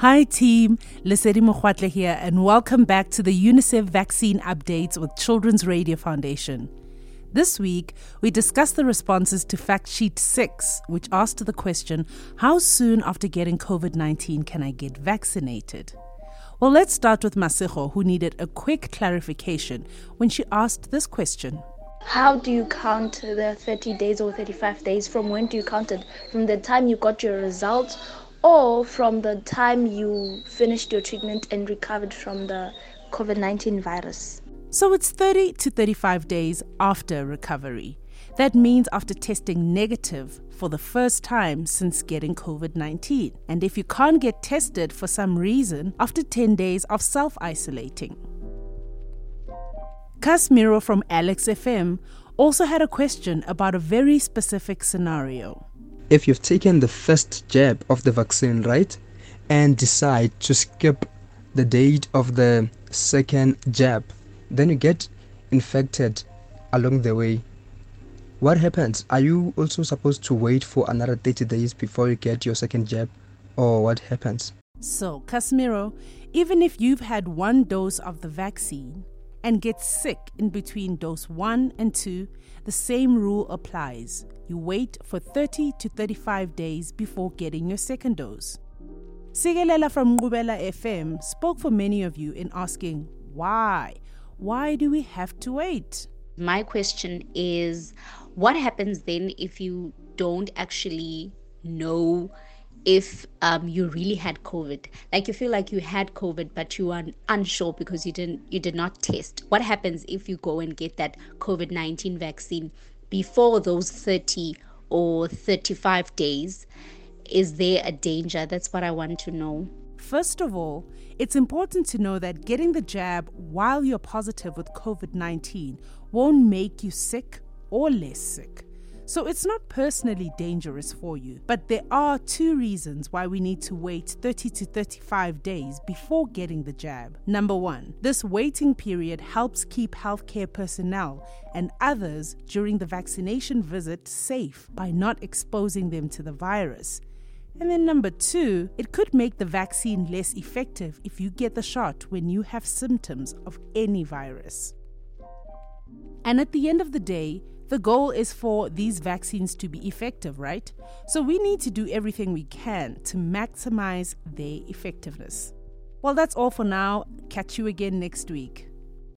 Hi, team. Lesedi Mokwatle here, and welcome back to the UNICEF Vaccine Updates with Children's Radio Foundation. This week, we discuss the responses to Fact Sheet 6, which asked the question How soon after getting COVID 19 can I get vaccinated? Well, let's start with Masego, who needed a quick clarification when she asked this question. How do you count the 30 days or 35 days? From when do you count it? From the time you got your results or from the time you finished your treatment and recovered from the COVID 19 virus. So it's 30 to 35 days after recovery. That means after testing negative for the first time since getting COVID 19. And if you can't get tested for some reason, after 10 days of self isolating. Casimiro from Alex FM also had a question about a very specific scenario if you've taken the first jab of the vaccine, right, and decide to skip the date of the second jab, then you get infected along the way. What happens? Are you also supposed to wait for another 30 days before you get your second jab? Or what happens? So, Casimiro, even if you've had one dose of the vaccine and get sick in between dose 1 and 2, the same rule applies you wait for 30 to 35 days before getting your second dose. Sigelela from Ngubela FM spoke for many of you in asking, why? Why do we have to wait? My question is what happens then if you don't actually know if um, you really had COVID, like you feel like you had COVID, but you are unsure because you didn't, you did not test. What happens if you go and get that COVID nineteen vaccine before those 30 or 35 days? Is there a danger? That's what I want to know. First of all, it's important to know that getting the jab while you're positive with COVID 19 won't make you sick or less sick. So it's not personally dangerous for you, but there are two reasons why we need to wait 30 to 35 days before getting the jab. Number one, this waiting period helps keep healthcare personnel and others during the vaccination visit safe by not exposing them to the virus. And then number two, it could make the vaccine less effective if you get the shot when you have symptoms of any virus. And at the end of the day, the goal is for these vaccines to be effective, right? So we need to do everything we can to maximize their effectiveness. Well, that's all for now. Catch you again next week.